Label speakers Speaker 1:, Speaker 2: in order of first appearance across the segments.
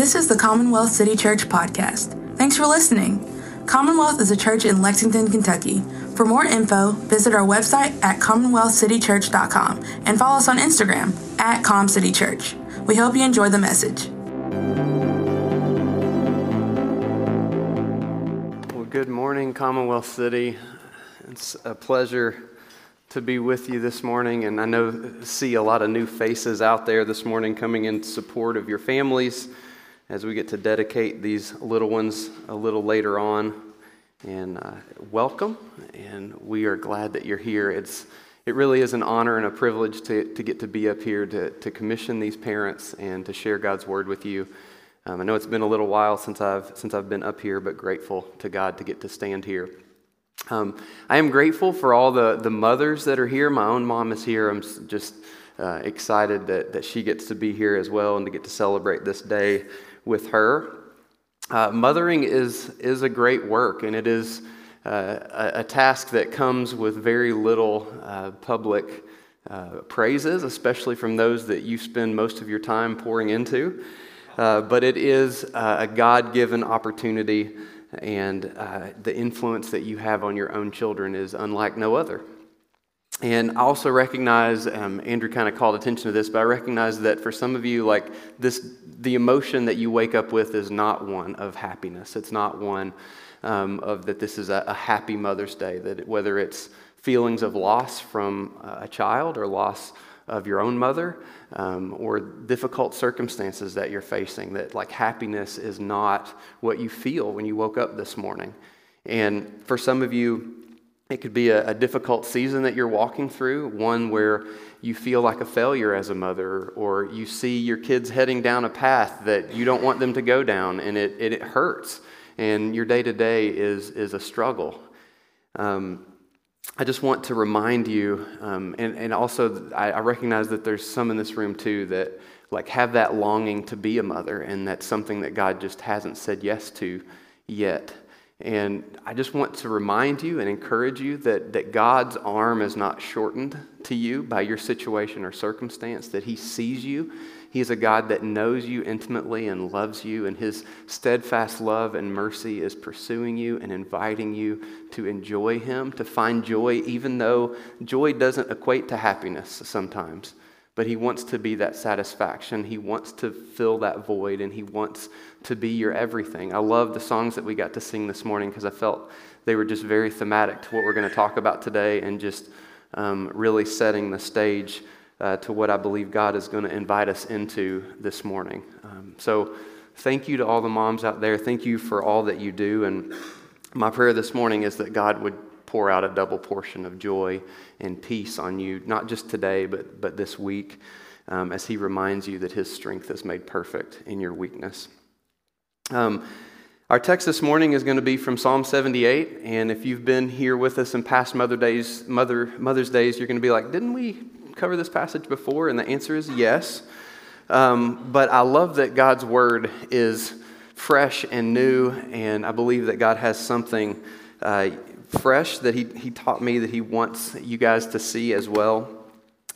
Speaker 1: This is the Commonwealth City Church podcast. Thanks for listening. Commonwealth is a church in Lexington, Kentucky. For more info, visit our website at commonwealthcitychurch.com and follow us on Instagram at ComCityChurch. We hope you enjoy the message.
Speaker 2: Well, good morning, Commonwealth City. It's a pleasure to be with you this morning, and I know see a lot of new faces out there this morning coming in support of your families as we get to dedicate these little ones a little later on. And uh, welcome, and we are glad that you're here. It's it really is an honor and a privilege to, to get to be up here to, to commission these parents and to share God's word with you. Um, I know it's been a little while since I've since I've been up here, but grateful to God to get to stand here. Um, I am grateful for all the, the mothers that are here. My own mom is here. I'm just uh, excited that, that she gets to be here as well and to get to celebrate this day with her. Uh, mothering is, is a great work, and it is uh, a, a, task that comes with very little uh, public uh, praises, especially from those that you spend most of your time pouring into. Uh, but it is a God given opportunity and uh, the influence that you have on your own children is unlike no other. And I also recognize, um, Andrew kind of called attention to this, but I recognize that for some of you, like this, the emotion that you wake up with is not one of happiness. It's not one um, of that this is a, a, happy Mother's Day, that whether it's feelings of loss from a child or loss of your own mother um, or difficult circumstances that you're facing, that like happiness is not what you feel when you woke up this morning. And for some of you, it could be a, a, difficult season that you're walking through, one where you feel like a failure as a mother, or you see your kids heading down a path that you don't want them to go down, and it, it, it hurts, and your day to day is is a struggle. Um, I just want to remind you, um, and, and also I, I, recognize that there's some in this room too that like have that longing to be a mother, and that's something that God just hasn't said yes to yet. And I just want to remind you and encourage you that, that God's arm is not shortened to you by your situation or circumstance, that He sees you he is a God that knows you intimately and loves you, and His steadfast love and mercy is pursuing you and inviting you to enjoy Him, to find joy, even though joy doesn't equate to happiness sometimes. But He wants to be that satisfaction. He wants to fill that void, and He wants to be your everything. I love the songs that we got to sing this morning because I felt they were just very thematic to what we're going to talk about today and just um, really setting the stage uh, to what I believe God is going to invite us into this morning. Um, so, thank you to all the moms out there. Thank you for all that you do. And my prayer this morning is that God would pour out a double portion of joy and peace on you, not just today, but, but this week, um, as He reminds you that His strength is made perfect in your weakness. Um, our text this morning is going to be from Psalm 78, and if you've been here with us in past Mother Days, Mother, Mother's Days, you're going to be like, didn't we cover this passage before? And the answer is yes. Um, but I love that God's word is fresh and new, and I believe that God has something uh, fresh that he, he taught me that He wants you guys to see as well.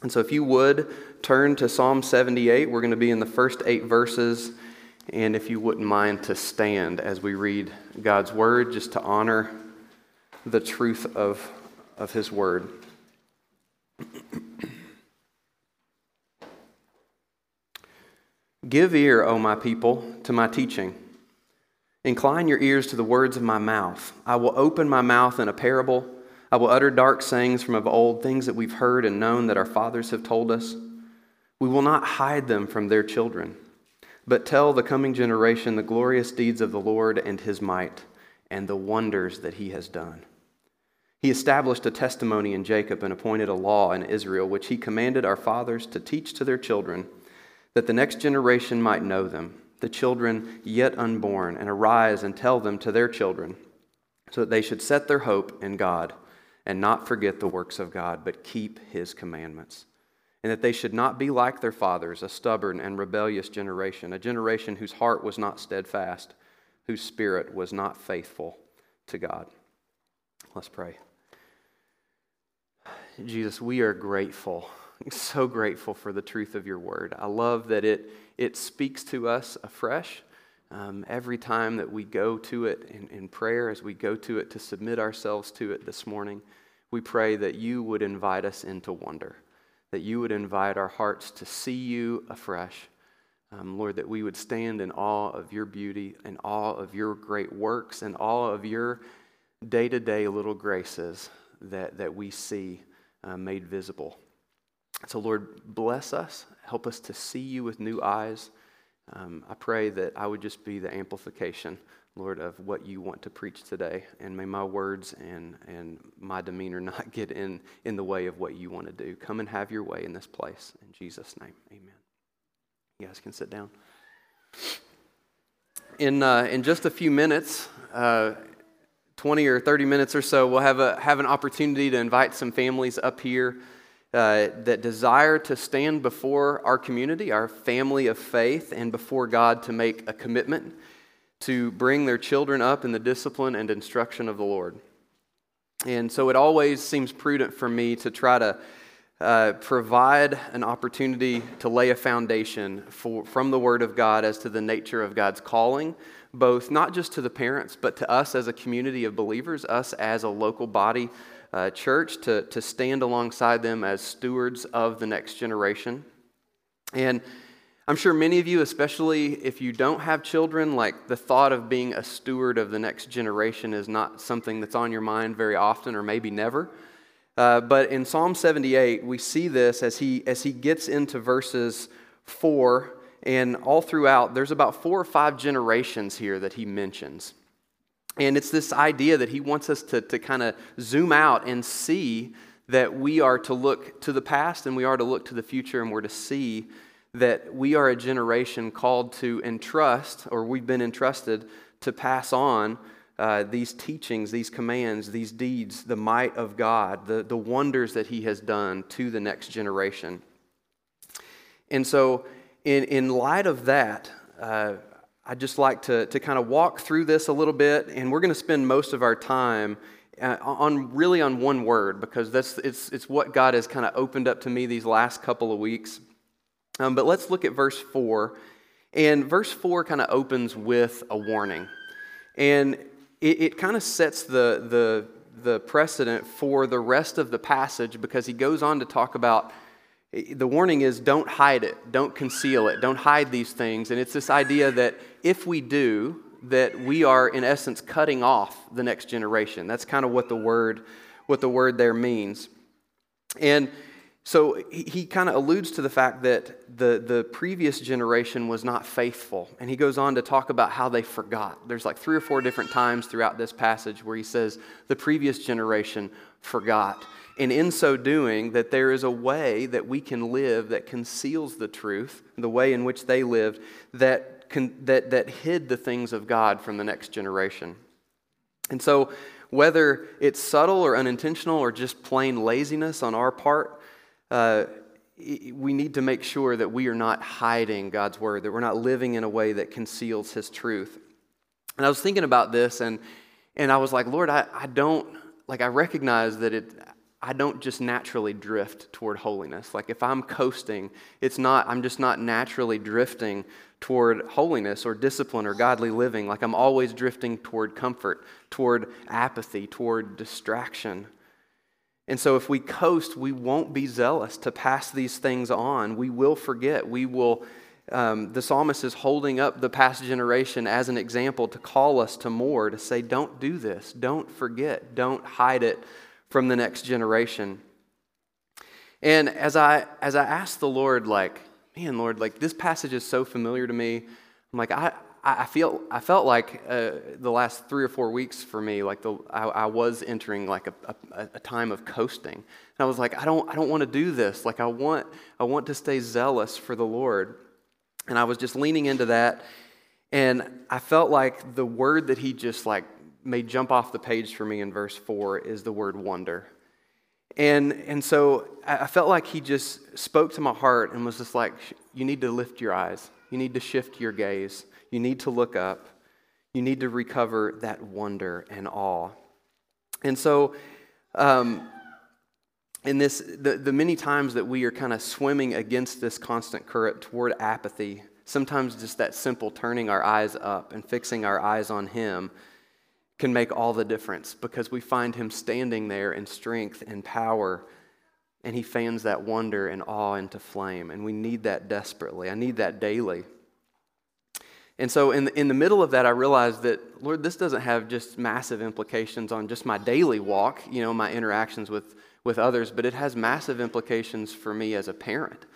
Speaker 2: And so, if you would turn to Psalm 78, we're going to be in the first eight verses. And if you wouldn't mind to stand as we read God's word, just to honor the truth of, of His word. Give ear, O my people, to my teaching. Incline your ears to the words of my mouth. I will open my mouth in a parable. I will utter dark sayings from of old, things that we've heard and known that our fathers have told us. We will not hide them from their children, but tell the coming generation the glorious deeds of the Lord and his might, and the wonders that he has done. He established a testimony in Jacob and appointed a law in Israel, which he commanded our fathers to teach to their children that the next generation might know them, the children yet unborn, and arise and tell them to their children, so that they should set their hope in God and not forget the works of God, but keep his commandments. And that they should not be like their fathers, a stubborn and rebellious generation, a generation whose heart was not steadfast, whose spirit was not faithful to God. Let's pray. Jesus, we are grateful so grateful for the truth of your word. I love that it, it speaks to us afresh um, every time that we go to it in, in prayer, as we go to it to submit ourselves to it this morning, we pray that you would invite us into wonder, that you would invite our hearts to see you afresh. Um, Lord, that we would stand in awe of your beauty and awe of your great works and awe of your day to day little graces that, that we see uh, made visible. So, Lord, bless us. Help us to see you with new eyes. Um, I pray that I would just be the amplification, Lord, of what you want to preach today. And may my words and, and my demeanor not get in, in the way of what you want to do. Come and have your way in this place. In Jesus' name, amen. You guys can sit down. In, uh, in just a few minutes, uh, 20 or 30 minutes or so, we'll have, a, have an opportunity to invite some families up here uh, that desire to stand before our community, our family of faith, and before God to make a commitment to bring their children up in the discipline and instruction of the Lord. And so it always seems prudent for me to try to uh, provide an opportunity to lay a foundation for, from the Word of God as to the nature of God's calling, both not just to the parents, but to us as a community of believers, us as a local body uh, church to, to stand alongside them as stewards of the next generation. And I'm sure many of you, especially if you don't have children, like the thought of being a steward of the next generation is not something that's on your mind very often or maybe never. Uh, but in Psalm 78, we see this as he, as he gets into verses 4 and all throughout, there's about four or five generations here that he mentions. And it's this idea that he wants us to, to kind of zoom out and see that we are to look to the past and we are to look to the future and we're to see that we are a generation called to entrust, or we've been entrusted to pass on uh, these teachings, these commands, these deeds, the might of God, the, the wonders that He has done to the next generation. And so, in, in light of that, uh, I'd just like to, to kind of walk through this a little bit, and we're going to spend most of our time uh, on really on one word because that's it's, it's what God has kind of opened up to me these last couple of weeks. Um, but let's look at verse 4. And verse 4 kind of opens with a warning. And it, it kind of sets the, the, the precedent for the rest of the passage because he goes on to talk about the warning is don't hide it, don't conceal it, don't hide these things. And it's this idea that if we do, that we are in essence cutting off the next generation. That's kind of what the word what the word there means. And so he, kind of alludes to the fact that the, the previous generation was not faithful. And he goes on to talk about how they forgot. There's like three or four different times throughout this passage where he says the previous generation forgot and in so doing, that there is a way that we can live that conceals the truth, the way in which they lived, that, can, that, that hid the things of God from the next generation. And so, whether it's subtle or unintentional or just plain laziness on our part, uh, we need to make sure that we are not hiding God's word, that we're not living in a way that conceals his truth. And I was thinking about this, and, and I was like, Lord, I, I don't, like, I recognize that it, I don't just naturally drift toward holiness. Like if I'm coasting, it's not, I'm just not naturally drifting toward holiness or discipline or godly living. Like I'm always drifting toward comfort, toward apathy, toward distraction. And so if we coast, we won't be zealous to pass these things on. We will forget. We will. Um, the psalmist is holding up the past generation as an example to call us to more, to say, don't do this, don't forget, don't hide it from the next generation. And as I as I asked the Lord, like, man, Lord, like this passage is so familiar to me. I'm like, I I feel I felt like uh, the last three or four weeks for me, like the I, I was entering like a, a, a, time of coasting, and I was like, I don't I don't want to do this. Like I want I want to stay zealous for the Lord, and I was just leaning into that, and I felt like the word that He just like may jump off the page for me in verse 4 is the word wonder. And, and so I felt like he just spoke to my heart and was just like, you need to lift your eyes. You need to shift your gaze. You need to look up. You need to recover that wonder and awe. And so, um, in this, the, the many times that we are kind of swimming against this constant current toward apathy, sometimes just that simple turning our eyes up and fixing our eyes on Him can make all the difference because we find Him standing there in strength and power, and He fans that wonder and awe into flame. And we need that desperately. I need that daily. And so, in the, in the middle of that, I realized that, Lord, this doesn't have just massive implications on just my daily walk, you know, my interactions with, with others, but it has massive implications for me as a parent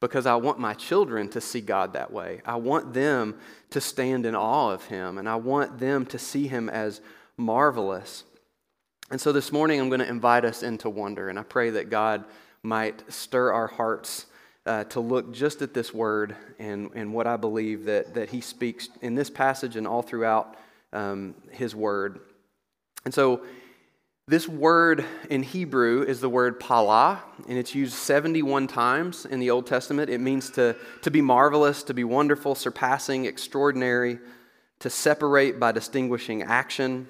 Speaker 2: because I want my children to see God that way. I want them to stand in awe of Him, and I want them to see Him as marvelous. And so this morning, I'm going to invite us into wonder, and I pray that God might stir our hearts uh, to look just at this word and, and what I believe that, that he speaks in this passage and all throughout um, his word. And so, this word in Hebrew is the word pala, and it's used 71 times in the Old Testament. It means to, to be marvelous, to be wonderful, surpassing, extraordinary, to separate by distinguishing action.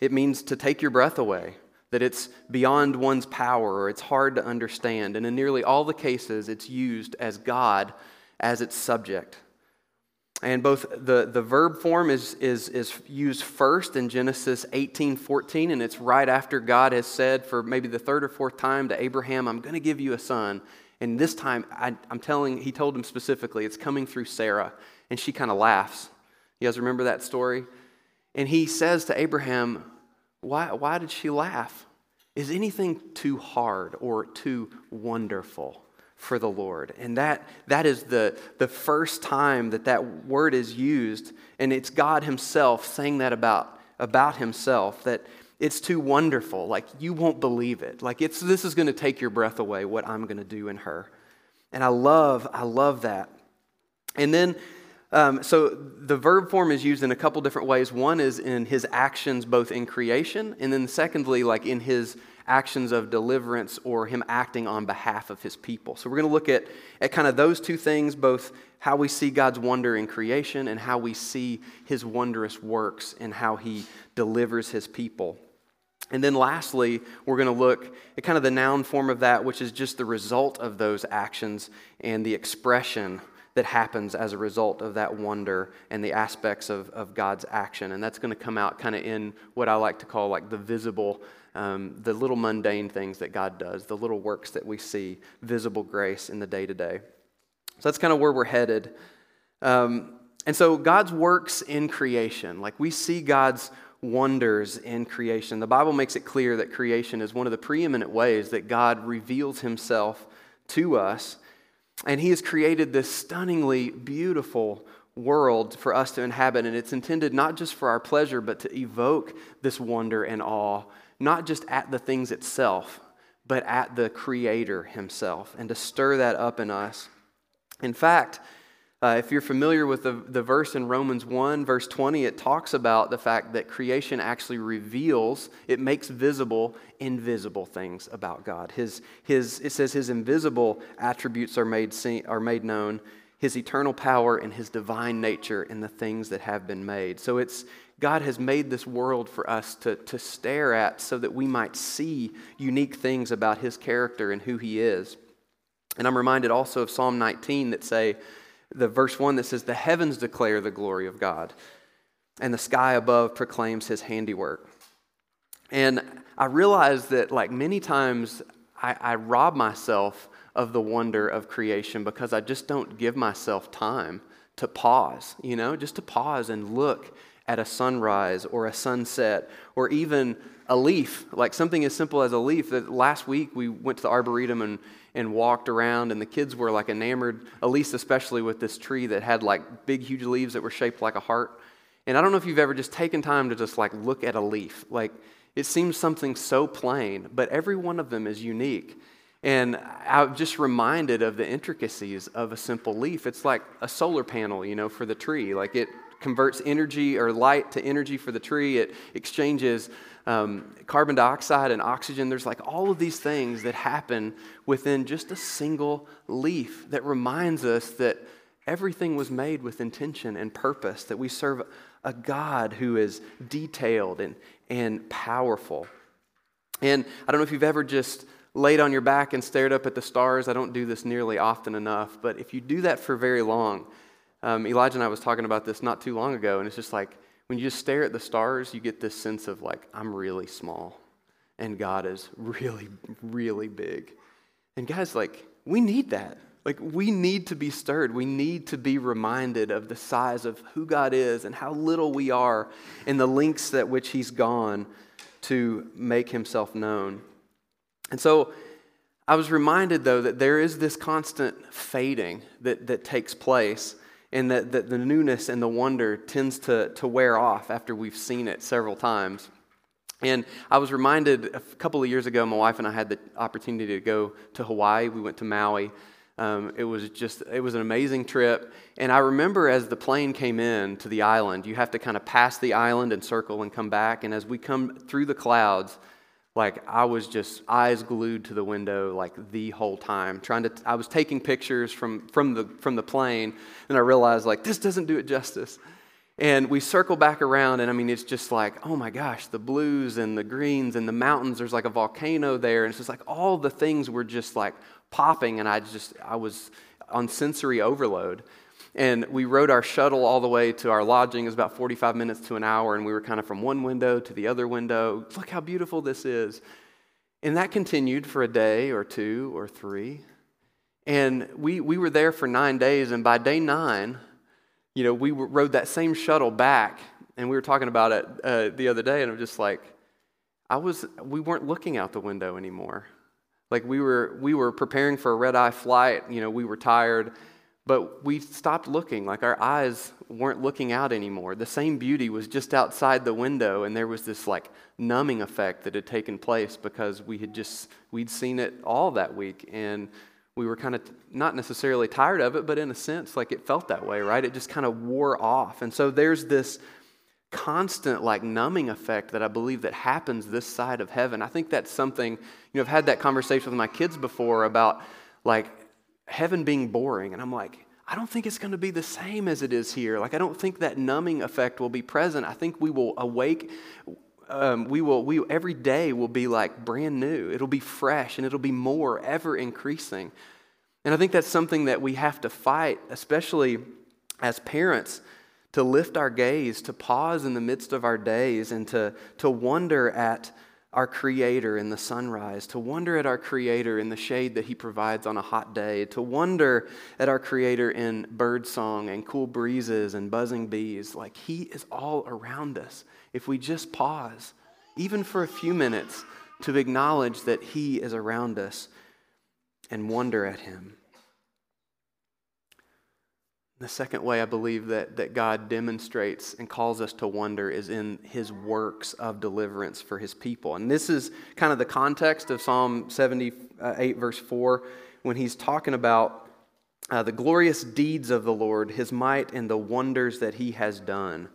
Speaker 2: It means to take your breath away, that it's beyond one's power or it's hard to understand. And in nearly all the cases, it's used as God as its subject. And both the, the verb form is, is, is used first in Genesis 18 14, and it's right after God has said for maybe the third or fourth time to Abraham, I'm going to give you a son. And this time, I, I'm telling, he told him specifically, it's coming through Sarah. And she kind of laughs. You guys remember that story? And he says to Abraham, why, why did she laugh? Is anything too hard or too wonderful for the Lord? And that, that is the, the first time that that word is used. And it's God Himself saying that about, about Himself, that it's too wonderful. Like, you won't believe it. Like, it's, this is going to take your breath away, what I'm going to do in her. And I love, I love that. And then um, so the verb form is used in a couple different ways. One is in his actions, both in creation, and then secondly, like in his actions of deliverance or him acting on behalf of his people. So we're going to look at, at kind of those two things, both how we see God's wonder in creation and how we see his wondrous works and how he delivers his people. And then lastly, we're going to look at kind of the noun form of that, which is just the result of those actions and the expression that happens as a result of that wonder and the aspects of, of God's action. And that's going to come out kind of in what I like to call like the visible, um, the little mundane things that God does, the little works that we see, visible grace in the day to day. So that's kind of where we're headed. Um, and so God's works in creation, like we see God's wonders in creation. The Bible makes it clear that creation is one of the preeminent ways that God reveals himself to us and He has created this stunningly beautiful world for us to inhabit. And it's intended not just for our pleasure, but to evoke this wonder and awe, not just at the things itself, but at the Creator Himself, and to stir that up in us. In fact, uh, if you're familiar with the, the verse in Romans 1, verse 20, it talks about the fact that creation actually reveals, it makes visible invisible things about God. His, his, it says his invisible attributes are made, seen, are made known, his eternal power and his divine nature in the things that have been made. So it's God has made this world for us to, to stare at so that we might see unique things about his character and who he is. And I'm reminded also of Psalm 19 that say, the verse 1 that says, The heavens declare the glory of God, and the sky above proclaims his handiwork. And I realized that, like many times, I, I rob myself of the wonder of creation because I just don't give myself time to pause, you know, just to pause and look at a sunrise or a sunset or even a leaf, like something as simple as a leaf. That last week we went to the Arboretum and and walked around, and the kids were like enamored, Elise especially, with this tree that had like big, huge leaves that were shaped like a heart. And I don't know if you've ever just taken time to just like look at a leaf. Like it seems something so plain, but every one of them is unique. And I'm just reminded of the intricacies of a simple leaf. It's like a solar panel, you know, for the tree. Like it converts energy or light to energy for the tree. It exchanges um, carbon dioxide and oxygen. There's like all of these things that happen within just a single leaf that reminds us that everything was made with intention and purpose, that we serve a God who is detailed and, and powerful. And I don't know if you've ever just laid on your back and stared up at the stars. I don't do this nearly often enough, but if you do that for very long, um, Elijah and I was talking about this not too long ago, and it's just like when you just stare at the stars, you get this sense of like, I'm really small, and God is really, really big. And guys, like, we need that. Like, we need to be stirred. We need to be reminded of the size of who God is and how little we are and the lengths at which He's gone to make Himself known. And so I was reminded, though, that there is this constant fading that, that takes place, and that, the newness and the wonder tends to, to wear off after we've seen it several times. And I was reminded a couple of years ago, my wife and I had the opportunity to go to Hawaii. We went to Maui. Um, it was just, it was an amazing trip. And I remember as the plane came in to the island, you have to kind of pass the island and circle and come back. And as we come through the clouds, like I was just eyes glued to the window like the whole time trying to I was taking pictures from from the from the plane and I realized like this doesn't do it justice. And we circle back around and I mean it's just like oh my gosh the blues and the greens and the mountains there's like a volcano there and it's just like all the things were just like popping and I just I was on sensory overload. And we rode our shuttle all the way to our lodging. It was about 45 minutes to an hour, and we were kind of from one window to the other window. Look how beautiful this is. And that continued for a day or two or three. And we, we were there for nine days, and by day nine, you know, we rode that same shuttle back, and we were talking about it uh, the other day, and I'm just like, I was, we weren't looking out the window anymore. Like we were, we were preparing for a red eye flight. You know, we were tired. But we stopped looking, like our eyes weren't looking out anymore. The same beauty was just outside the window, and there was this like numbing effect that had taken place because we had just, we'd seen it all that week. And we were kind of not necessarily tired of it, but in a sense, like it felt that way, right? It just kind of wore off. And so there's this constant like numbing effect that I believe that happens this side of heaven. I think that's something, you know, I've had that conversation with my kids before about like heaven being boring. And I'm like, I don't think it's going to be the same as it is here. Like, I don't think that numbing effect will be present. I think we will awake. Um, we will, we, every day will be like brand new. It'll be fresh and it'll be more, ever increasing. And I think that's something that we have to fight, especially as parents, to lift our gaze, to pause in the midst of our days, and to, to wonder at our Creator in the sunrise, to wonder at our Creator in the shade that He provides on a hot day, to wonder at our Creator in birdsong and cool breezes and buzzing bees. Like He is all around us. If we just pause, even for a few minutes, to acknowledge that He is around us and wonder at Him. The second way I believe that, that God demonstrates and calls us to wonder is in his works of deliverance for his people. And this is kind of the context of Psalm 78, verse 4, when he's talking about uh, the glorious deeds of the Lord, his might, and the wonders that he has done.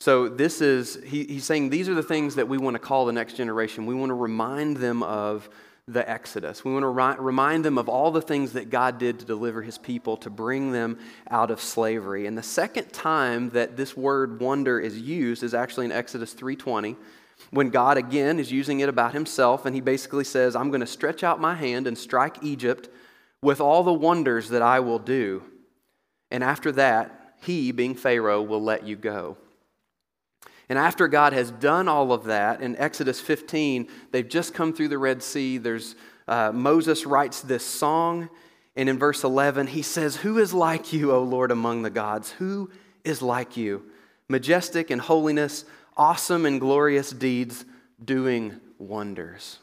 Speaker 2: So, this is, he, he's saying these are the things that we want to call the next generation. We want to remind them of the Exodus. We want to ri- remind them of all the things that God did to deliver his people, to bring them out of slavery. And the second time that this word wonder is used is actually in Exodus 3:20, when God again is using it about himself and he basically says, "I'm going to stretch out my hand and strike Egypt with all the wonders that I will do. And after that, he, being Pharaoh, will let you go." And after God has done all of that, in Exodus 15, they've just come through the Red Sea. There's, uh, Moses writes this song. And in verse 11, he says, Who is like you, O Lord, among the gods? Who is like you? Majestic in holiness, awesome in glorious deeds, doing wonders.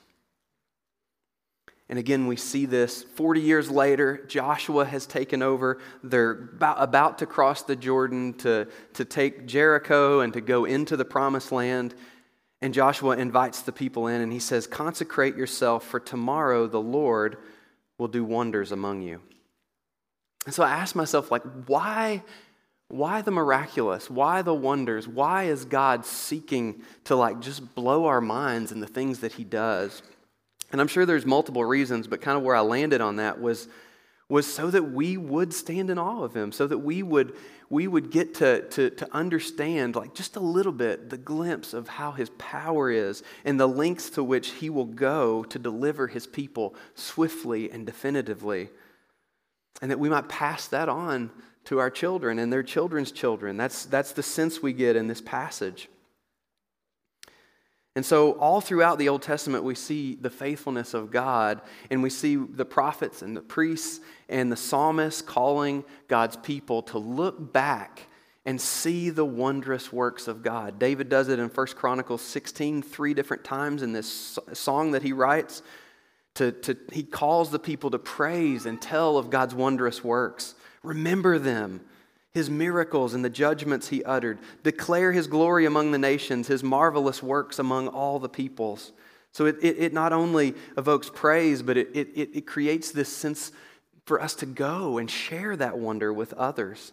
Speaker 2: And again, we see this 40 years later. Joshua has taken over. They're about, to cross the Jordan to, to take Jericho and to go into the promised land. And Joshua invites the people in and he says, Consecrate yourself, for tomorrow the Lord will do wonders among you. And so I asked myself, like, why, why the miraculous? Why the wonders? Why is God seeking to like just blow our minds in the things that he does? And I'm sure there's multiple reasons, but kind of where I landed on that was was so that we would stand in awe of him, so that we would, we would get to, to, to understand, like just a little bit, the glimpse of how his power is and the lengths to which he will go to deliver his people swiftly and definitively. And that we might pass that on to our children and their children's children. That's, that's the sense we get in this passage. And so, all throughout the Old Testament, we see the faithfulness of God, and we see the prophets and the priests and the psalmists calling God's people to look back and see the wondrous works of God. David does it in 1 Chronicles 16 three different times in this song that he writes. To, to, he calls the people to praise and tell of God's wondrous works. Remember them his miracles and the judgments he uttered. Declare his glory among the nations, his marvelous works among all the peoples. So it, it, it not only evokes praise, but it, it, it creates this sense for us to go and share that wonder with others.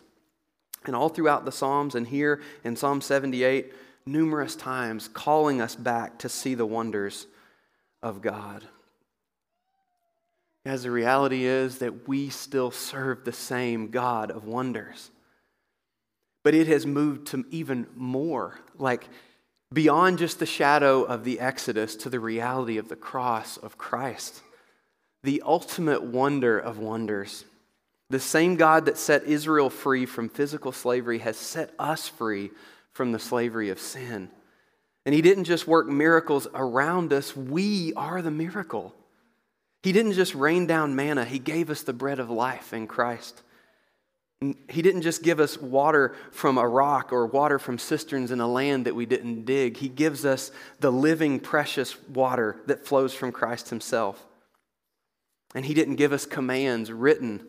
Speaker 2: And all throughout the Psalms and here in Psalm 78, numerous times calling us back to see the wonders of God. As the reality is that we still serve the same God of wonders but it has moved to even more, like beyond just the shadow of the Exodus to the reality of the cross of Christ, the ultimate wonder of wonders. The same God that set Israel free from physical slavery has set us free from the slavery of sin. And He didn't just work miracles around us, we are the miracle. He didn't just rain down manna, He gave us the bread of life in Christ. He didn't just give us water from a rock or water from cisterns in a land that we didn't dig. He gives us the living, precious water that flows from Christ Himself. And He didn't give us commands written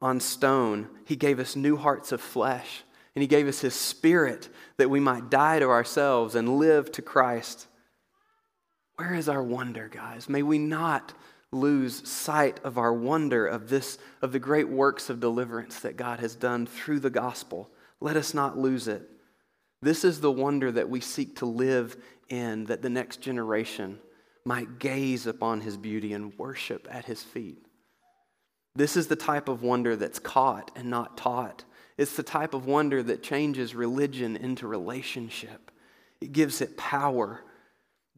Speaker 2: on stone, He gave us new hearts of flesh. And He gave us His Spirit that we might die to ourselves and live to Christ. Where is our wonder, guys? May we not lose sight of our wonder of this of the great works of deliverance that God has done through the gospel. Let us not lose it. This is the wonder that we seek to live in that the next generation might gaze upon his beauty and worship at his feet. This is the type of wonder that's caught and not taught. It's the type of wonder that changes religion into relationship. It gives it power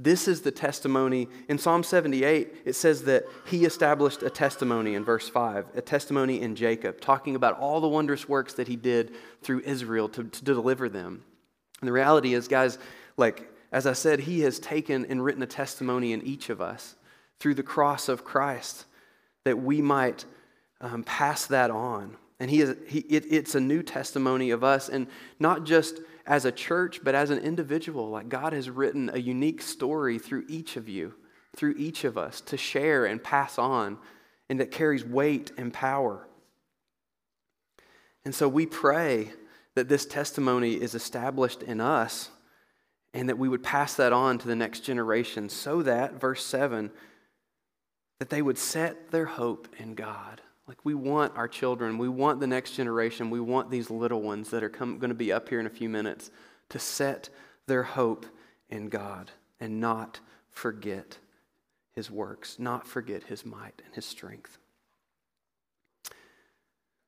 Speaker 2: this is the testimony. In Psalm 78, it says that he established a testimony in verse 5, a testimony in Jacob, talking about all the wondrous works that he did through Israel to, to deliver them. And the reality is, guys, like, as I said, he has taken and written a testimony in each of us through the cross of Christ that we might um, pass that on. And he is, he, it, it's a new testimony of us, and not just as a church, but as an individual. Like God has written a unique story through each of you, through each of us to share and pass on, and that carries weight and power. And so we pray that this testimony is established in us and that we would pass that on to the next generation so that, verse 7, that they would set their hope in God. Like we want our children, we want the next generation, we want these little ones that are come, going to be up here in a few minutes to set their hope in God and not forget his works, not forget his might and his strength.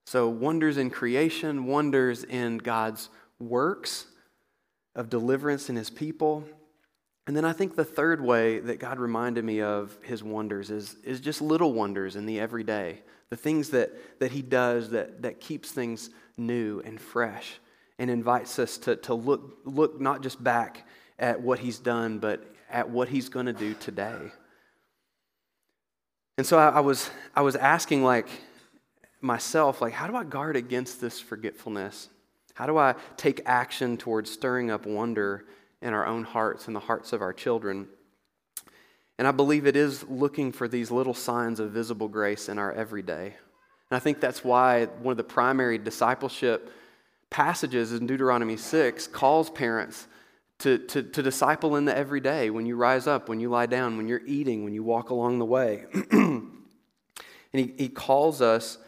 Speaker 2: So, wonders in creation, wonders in God's works of deliverance in his people. And then I think the third way that God reminded me of his wonders is, is just little wonders in the everyday the things that, that he does that, that keeps things new and fresh and invites us to, to look, look not just back at what he's done, but at what he's going to do today. And so I, I, was, I was asking like myself, like, how do I guard against this forgetfulness? How do I take action towards stirring up wonder in our own hearts and the hearts of our children? And I believe it is looking for these little signs of visible grace in our everyday. And I think that's why one of the primary discipleship passages in Deuteronomy 6 calls parents to, to, to disciple in the everyday when you rise up, when you lie down, when you're eating, when you walk along the way. and he, he calls us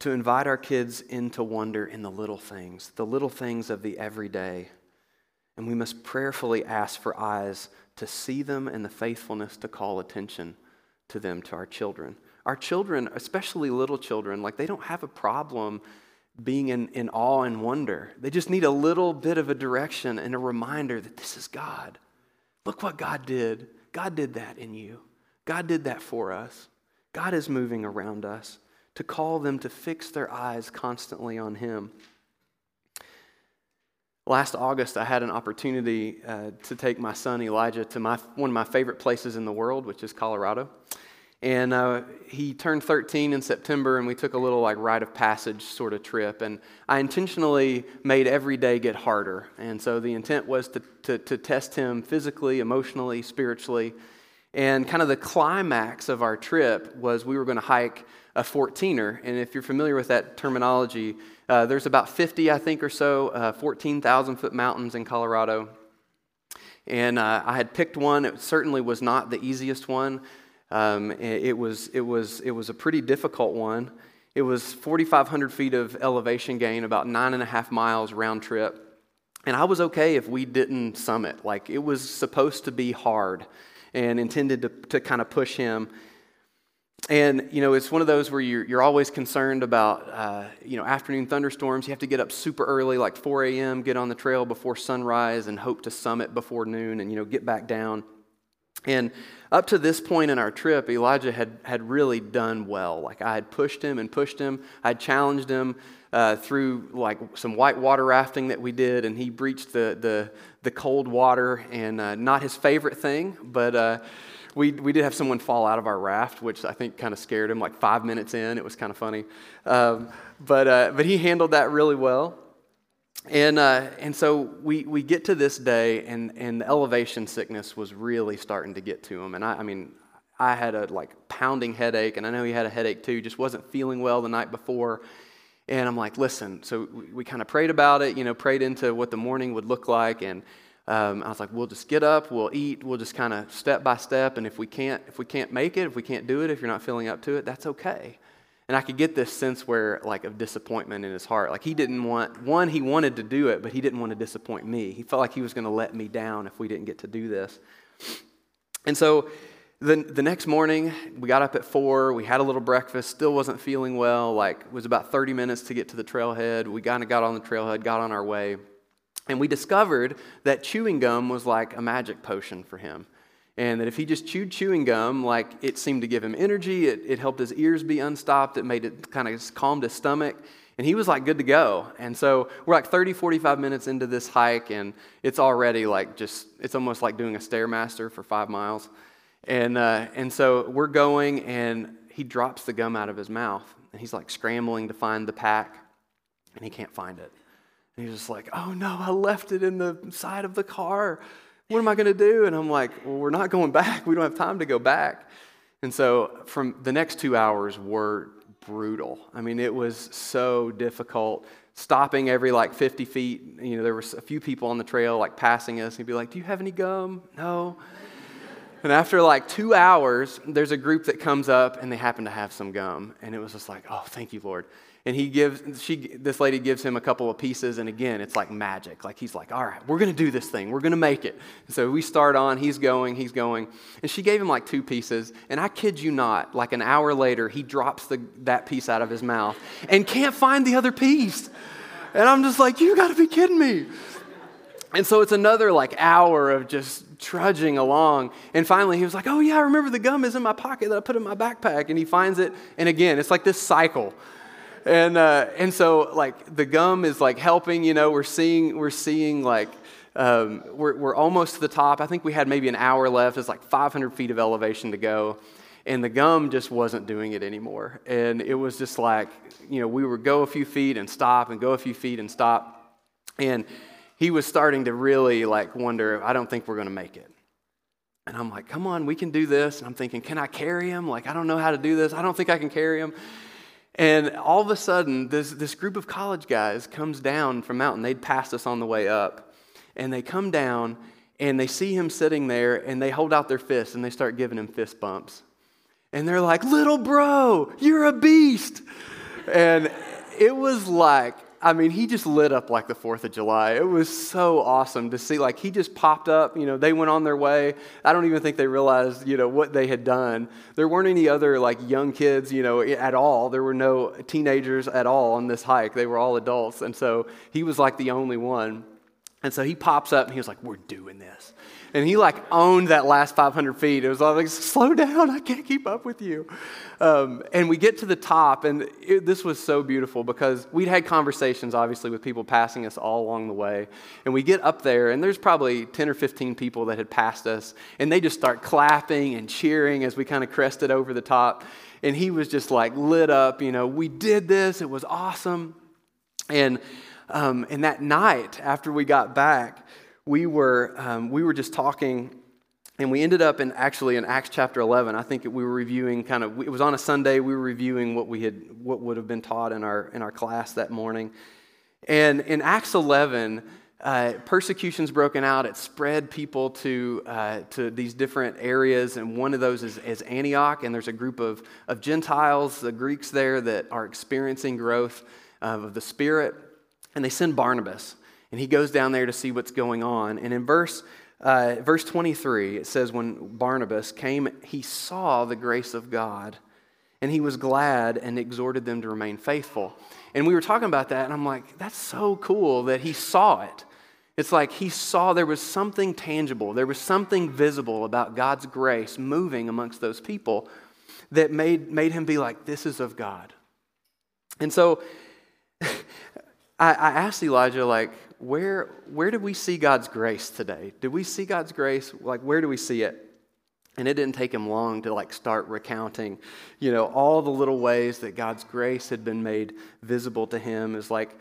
Speaker 2: to invite our kids into wonder in the little things, the little things of the everyday. And we must prayerfully ask for eyes to see them and the faithfulness to call attention to them to our children. Our children, especially little children, like they don't have a problem being in, in awe and wonder. They just need a little bit of a direction and a reminder that this is God. Look what God did. God did that in you. God did that for us. God is moving around us to call them to fix their eyes constantly on Him. Last August, I had an opportunity uh, to take my son Elijah to my, one of my favorite places in the world, which is Colorado. And uh, he turned 13 in September, and we took a little like rite of passage sort of trip. And I intentionally made every day get harder. And so the intent was to, to, to test him physically, emotionally, spiritually. And kind of the climax of our trip was we were going to hike a 14er. And if you're familiar with that terminology, uh, there's about 50, I think, or so, uh, 14,000 foot mountains in Colorado. And uh, I had picked one. It certainly was not the easiest one. Um, it, was, it, was, it was a pretty difficult one. It was 4,500 feet of elevation gain, about nine and a half miles round trip. And I was okay if we didn't summit. Like, it was supposed to be hard and intended to, to kind of push him. And, you know, it's one of those where you're, you're always concerned about, uh, you know, afternoon thunderstorms. You have to get up super early, like 4 a.m., get on the trail before sunrise and hope to summit before noon and, you know, get back down. And up to this point in our trip, Elijah had, had really done well. Like I had pushed him and pushed him. I had challenged him uh, through like some white water rafting that we did, and he breached the, the, the cold water, and uh, not his favorite thing, but uh, we, we did have someone fall out of our raft, which I think kind of scared him. Like five minutes in, it was kind of funny. Um, but, uh, but he handled that really well. And, uh, and so we, we get to this day, and, and the elevation sickness was really starting to get to him. And I, I mean, I had a like pounding headache, and I know he had a headache too, just wasn't feeling well the night before. And I'm like, listen, so we, we kind of prayed about it, you know, prayed into what the morning would look like. And um, I was like, we'll just get up, we'll eat, we'll just kind of step by step. And if we can't, if we can't make it, if we can't do it, if you're not feeling up to it, that's okay. And I could get this sense where, like, of disappointment in his heart. Like, he didn't want, one, he wanted to do it, but he didn't want to disappoint me. He felt like he was going to let me down if we didn't get to do this. And so the, the next morning, we got up at four. We had a little breakfast, still wasn't feeling well. Like, it was about 30 minutes to get to the trailhead. We kind of got on the trailhead, got on our way. And we discovered that chewing gum was like a magic potion for him and that if he just chewed chewing gum, like it seemed to give him energy, it, it helped his ears be unstopped, it made it kind of calmed his stomach, and he was like good to go. And so we're like 30, 45 minutes into this hike, and it's already like just, it's almost like doing a Stairmaster for five miles. And, uh, and so we're going, and he drops the gum out of his mouth, and he's like scrambling to find the pack, and he can't find it. And he's just like, oh no, I left it in the side of the car. What am I going to do? And I'm like, Well, we're not going back. We don't have time to go back. And so, from the next two hours were brutal. I mean, it was so difficult. Stopping every like 50 feet. You know, there were a few people on the trail like passing us. He'd be like, Do you have any gum? No. And after like two hours, there's a group that comes up and they happen to have some gum. And it was just like, Oh, thank you, Lord and he gives she this lady gives him a couple of pieces and again it's like magic like he's like all right we're going to do this thing we're going to make it and so we start on he's going he's going and she gave him like two pieces and i kid you not like an hour later he drops the, that piece out of his mouth and can't find the other piece and i'm just like you got to be kidding me and so it's another like hour of just trudging along. And finally, he was like, Oh, yeah, I remember the gum is in my pocket that I put in my backpack. And he finds it. And again, it's like this cycle and uh, and so like the gum is like helping. You know, we're seeing we're seeing like um, we're we're almost to the top. I think we had maybe an hour left. It's like 500 feet of elevation to go, and the gum just wasn't doing it anymore. And it was just like you know we would go a few feet and stop and go a few feet and stop, and he was starting to really like wonder. I don't think we're going to make it. And I'm like, come on, we can do this. And I'm thinking, can I carry him? Like, I don't know how to do this. I don't think I can carry him. And all of a sudden, this, this group of college guys comes down from mountain. They'd passed us on the way up. And they come down and they see him sitting there and they hold out their fists and they start giving him fist bumps. And they're like, little bro, you're a beast. And it was like, I mean, he just lit up like the 4th of July. It was so awesome to see. Like, he just popped up. You know, they went on their way. I don't even think they realized, you know, what they had done. There weren't any other, like, young kids, you know, at all. There were no teenagers at all on this hike. They were all adults. And so he was like the only one. And so he pops up and he was like, We're doing this. And he like owned that last 500 feet. It was like, slow down, I can't keep up with you. Um, and we get to the top, and it, this was so beautiful because we'd had conversations, obviously, with people passing us all along the way. And we get up there, and there's probably 10 or 15 people that had passed us, and they just start clapping and cheering as we kind of crested over the top. And he was just like lit up, you know, we did this, it was awesome. And, um, and that night, after we got back, we were, um, we were just talking, and we ended up in actually in Acts chapter 11. I think we were reviewing kind of, it was on a Sunday, we were reviewing what we had, what would have been taught in our, in our class that morning. And in Acts 11, uh, persecution's broken out. It spread people to, uh, to these different areas, and one of those is, is, Antioch. And there's a group of, of Gentiles, the Greeks there, that are experiencing growth of the Spirit. And they send Barnabas and he goes down there to see what's going on. And in verse, uh, verse 23, it says, When Barnabas came, he saw the grace of God, and he was glad and exhorted them to remain faithful. And we were talking about that, and I'm like, that's so cool that he saw it. It's like he saw there was something tangible, there was something visible about God's grace moving amongst those people that made, made him be like, this is of God. And so I, I asked Elijah, like, where, where did we see God's grace today? Did we see God's grace? Like, where do we see it? And it didn't take him long to like start recounting, you know, all the little ways that God's grace had been made visible to him is like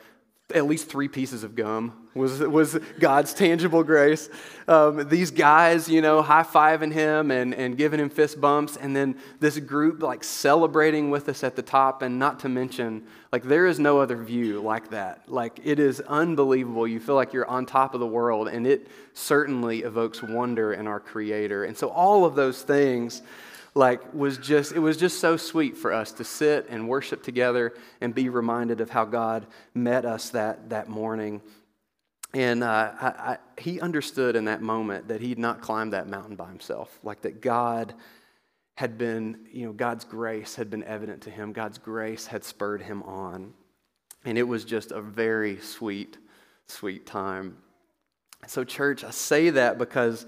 Speaker 2: at least three pieces of gum was, was God's tangible grace. Um, these guys, you know, high fiving him and, and giving him fist bumps, and then this group like celebrating with us at the top, and not to mention, like, there is no other view like that. Like, it is unbelievable. You feel like you're on top of the world, and it certainly evokes wonder in our Creator. And so, all of those things like was just it was just so sweet for us to sit and worship together and be reminded of how god met us that that morning. And uh, I, I, he understood in that moment that he'd not climbed that mountain by himself like that god had been you know god's grace had been evident to him. God's grace had spurred him on. And it was just a very sweet sweet time. So church i say that because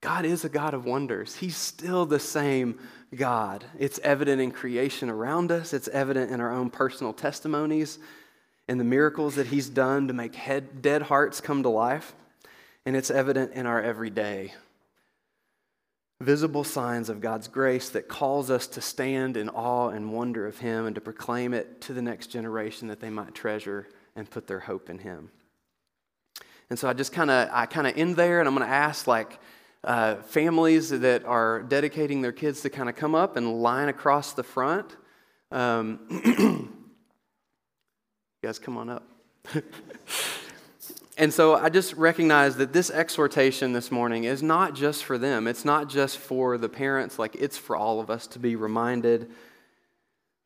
Speaker 2: God is a God of wonders. He's still the same God. It's evident in creation around us, it's evident in our own personal testimonies and the miracles that He's done to make head, dead hearts come to life, and it's evident in our everyday. Visible signs of God's grace that calls us to stand in awe and wonder of Him and to proclaim it to the next generation that they might treasure and put their hope in Him. And so I just kind of I kind of end there, and I'm going to ask like uh, families that are dedicating their kids to kind of come up and line across the front. Um, you guys, come on up. and so I just recognize that this exhortation this morning is not just for them, it's not just for the parents, like it's for all of us to be reminded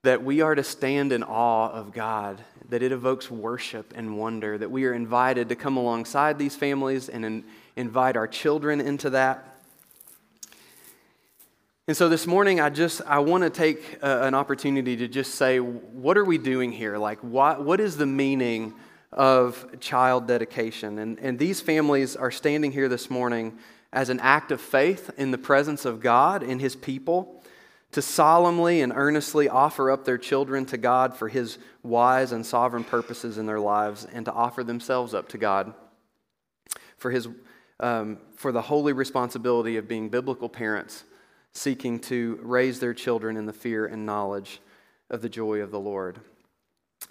Speaker 2: that we are to stand in awe of God, that it evokes worship and wonder, that we are invited to come alongside these families and in, invite our children into that. And so this morning, I just I want to take uh, an opportunity to just say, what are we doing here? Like, what, what is the meaning of child dedication? And, and these families are standing here this morning as an act of faith in the presence of God and His people to solemnly and earnestly offer up their children to God for His wise and sovereign purposes in their lives and to offer themselves up to God for His um, for the holy responsibility of being biblical parents seeking to raise their children in the fear and knowledge of the joy of the Lord.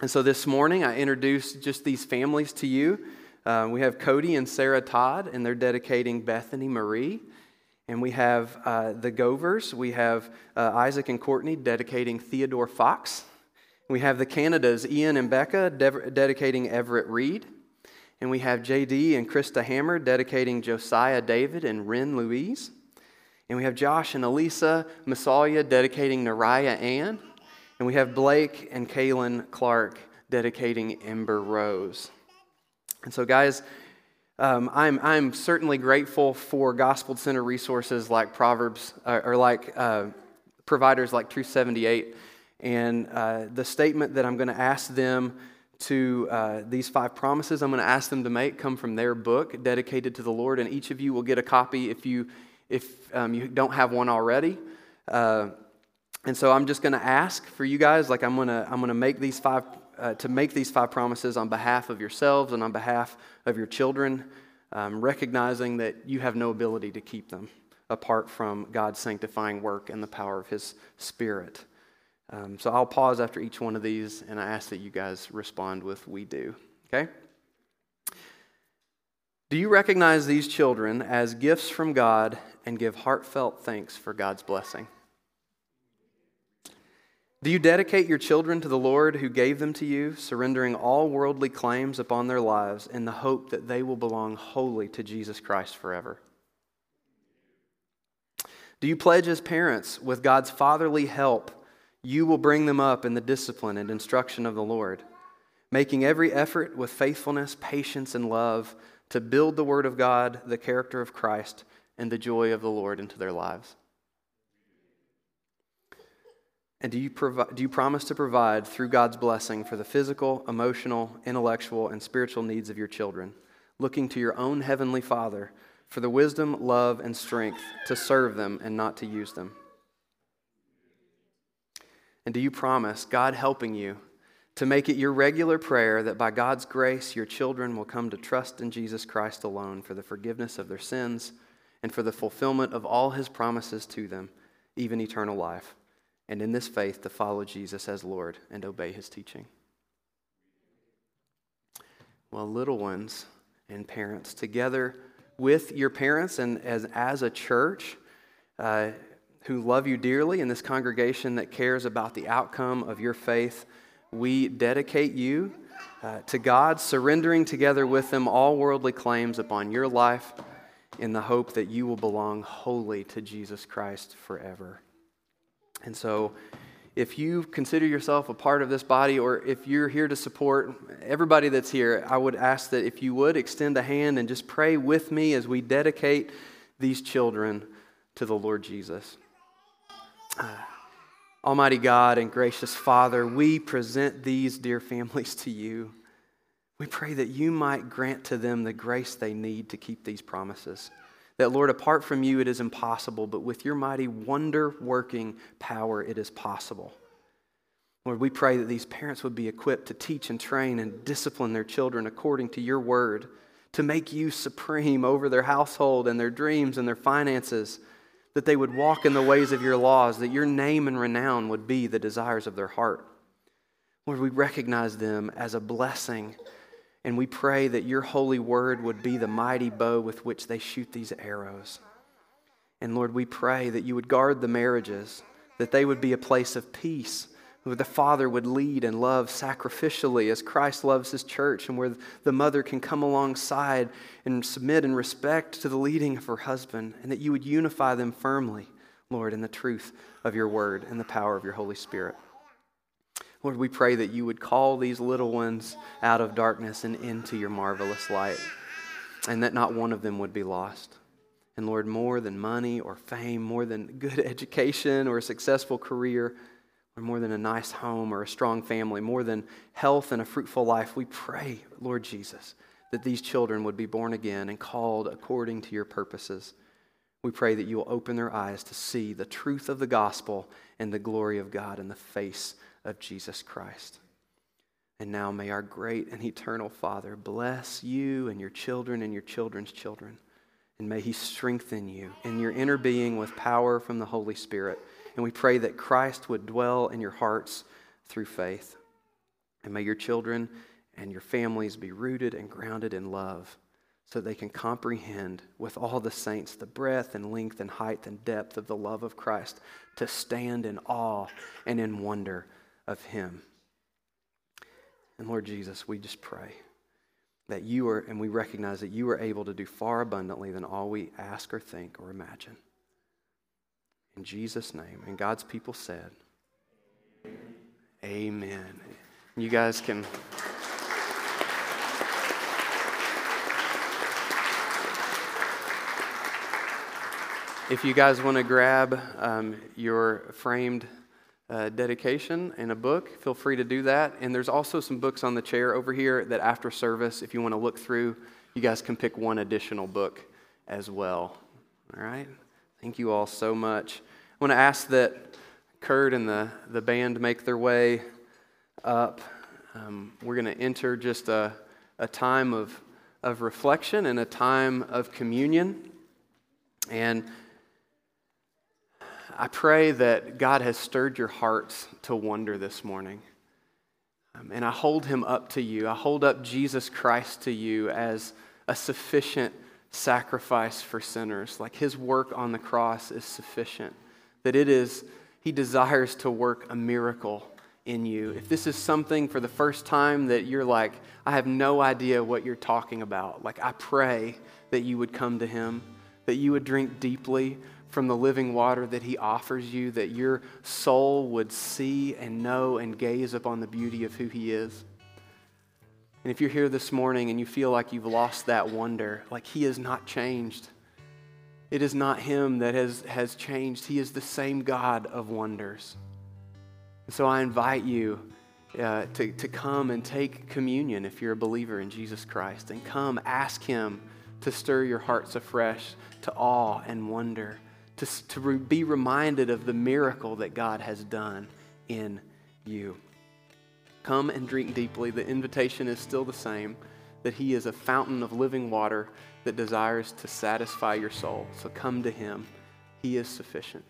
Speaker 2: And so this morning, I introduce just these families to you. Uh, we have Cody and Sarah Todd, and they're dedicating Bethany Marie. And we have uh, the Govers. We have uh, Isaac and Courtney dedicating Theodore Fox. We have the Canadas, Ian and Becca, de- dedicating Everett Reed. And we have JD and Krista Hammer dedicating Josiah David and Ren Louise. And we have Josh and Elisa Masalia dedicating Nariah Ann. And we have Blake and Kaylin Clark dedicating Ember Rose. And so, guys, um, I'm, I'm certainly grateful for gospel center resources like Proverbs uh, or like uh, providers like Truth 78. And uh, the statement that I'm going to ask them to uh, these five promises I'm going to ask them to make come from their book dedicated to the Lord. And each of you will get a copy if you, if, um, you don't have one already. Uh, and so I'm just going to ask for you guys, like I'm going to I'm going to make these five uh, to make these five promises on behalf of yourselves and on behalf of your children, um, recognizing that you have no ability to keep them apart from God's sanctifying work and the power of His Spirit. Um, so I'll pause after each one of these, and I ask that you guys respond with "We do." Okay. Do you recognize these children as gifts from God and give heartfelt thanks for God's blessing? Do you dedicate your children to the Lord who gave them to you, surrendering all worldly claims upon their lives in the hope that they will belong wholly to Jesus Christ forever? Do you pledge as parents, with God's fatherly help, you will bring them up in the discipline and instruction of the Lord, making every effort with faithfulness, patience, and love to build the Word of God, the character of Christ, and the joy of the Lord into their lives? And do you, provi- do you promise to provide through God's blessing for the physical, emotional, intellectual, and spiritual needs of your children, looking to your own heavenly Father for the wisdom, love, and strength to serve them and not to use them? And do you promise, God helping you, to make it your regular prayer that by God's grace your children will come to trust in Jesus Christ alone for the forgiveness of their sins and for the fulfillment of all his promises to them, even eternal life? and in this faith to follow Jesus as Lord and obey his teaching. Well, little ones and parents, together with your parents and as, as a church uh, who love you dearly in this congregation that cares about the outcome of your faith, we dedicate you uh, to God, surrendering together with them all worldly claims upon your life in the hope that you will belong wholly to Jesus Christ forever. And so, if you consider yourself a part of this body, or if you're here to support everybody that's here, I would ask that if you would extend a hand and just pray with me as we dedicate these children to the Lord Jesus. Uh, Almighty God and gracious Father, we present these dear families to you. We pray that you might grant to them the grace they need to keep these promises. That, Lord, apart from you, it is impossible, but with your mighty wonder working power, it is possible. Lord, we pray that these parents would be equipped to teach and train and discipline their children according to your word, to make you supreme over their household and their dreams and their finances, that they would walk in the ways of your laws, that your name and renown would be the desires of their heart. Lord, we recognize them as a blessing and we pray that your holy word would be the mighty bow with which they shoot these arrows. And Lord, we pray that you would guard the marriages, that they would be a place of peace, the father would lead and love sacrificially as Christ loves his church, and where the mother can come alongside and submit and respect to the leading of her husband, and that you would unify them firmly, Lord, in the truth of your word and the power of your Holy Spirit. Lord, we pray that you would call these little ones out of darkness and into your marvelous light, and that not one of them would be lost. And Lord, more than money or fame, more than good education or a successful career, or more than a nice home or a strong family, more than health and a fruitful life, we pray, Lord Jesus, that these children would be born again and called according to your purposes. We pray that you will open their eyes to see the truth of the gospel and the glory of God in the face of Jesus Christ. And now may our great and eternal Father bless you and your children and your children's children. And may He strengthen you in your inner being with power from the Holy Spirit. And we pray that Christ would dwell in your hearts through faith. And may your children and your families be rooted and grounded in love so they can comprehend with all the saints the breadth and length and height and depth of the love of Christ, to stand in awe and in wonder of Him. And Lord Jesus, we just pray that you are, and we recognize that you are able to do far abundantly than all we ask or think or imagine. In Jesus' name. And God's people said, Amen. You guys can. If you guys want to grab um, your framed uh, dedication and a book, feel free to do that. And there's also some books on the chair over here that after service, if you want to look through, you guys can pick one additional book as well. All right? Thank you all so much. I want to ask that Kurt and the, the band make their way up. Um, we're going to enter just a, a time of, of reflection and a time of communion. And I pray that God has stirred your hearts to wonder this morning. Um, and I hold him up to you. I hold up Jesus Christ to you as a sufficient sacrifice for sinners. Like his work on the cross is sufficient. That it is, he desires to work a miracle in you. If this is something for the first time that you're like, I have no idea what you're talking about, like I pray that you would come to him, that you would drink deeply from the living water that He offers you, that your soul would see and know and gaze upon the beauty of who He is. And if you're here this morning and you feel like you've lost that wonder, like He has not changed, it is not Him that has, has changed. He is the same God of wonders. And so I invite you uh, to, to come and take communion if you're a believer in Jesus Christ. And come ask Him to stir your hearts afresh to awe and wonder to, to be reminded of the miracle that God has done in you. Come and drink deeply. The invitation is still the same that He is a fountain of living water that desires to satisfy your soul. So come to Him, He is sufficient.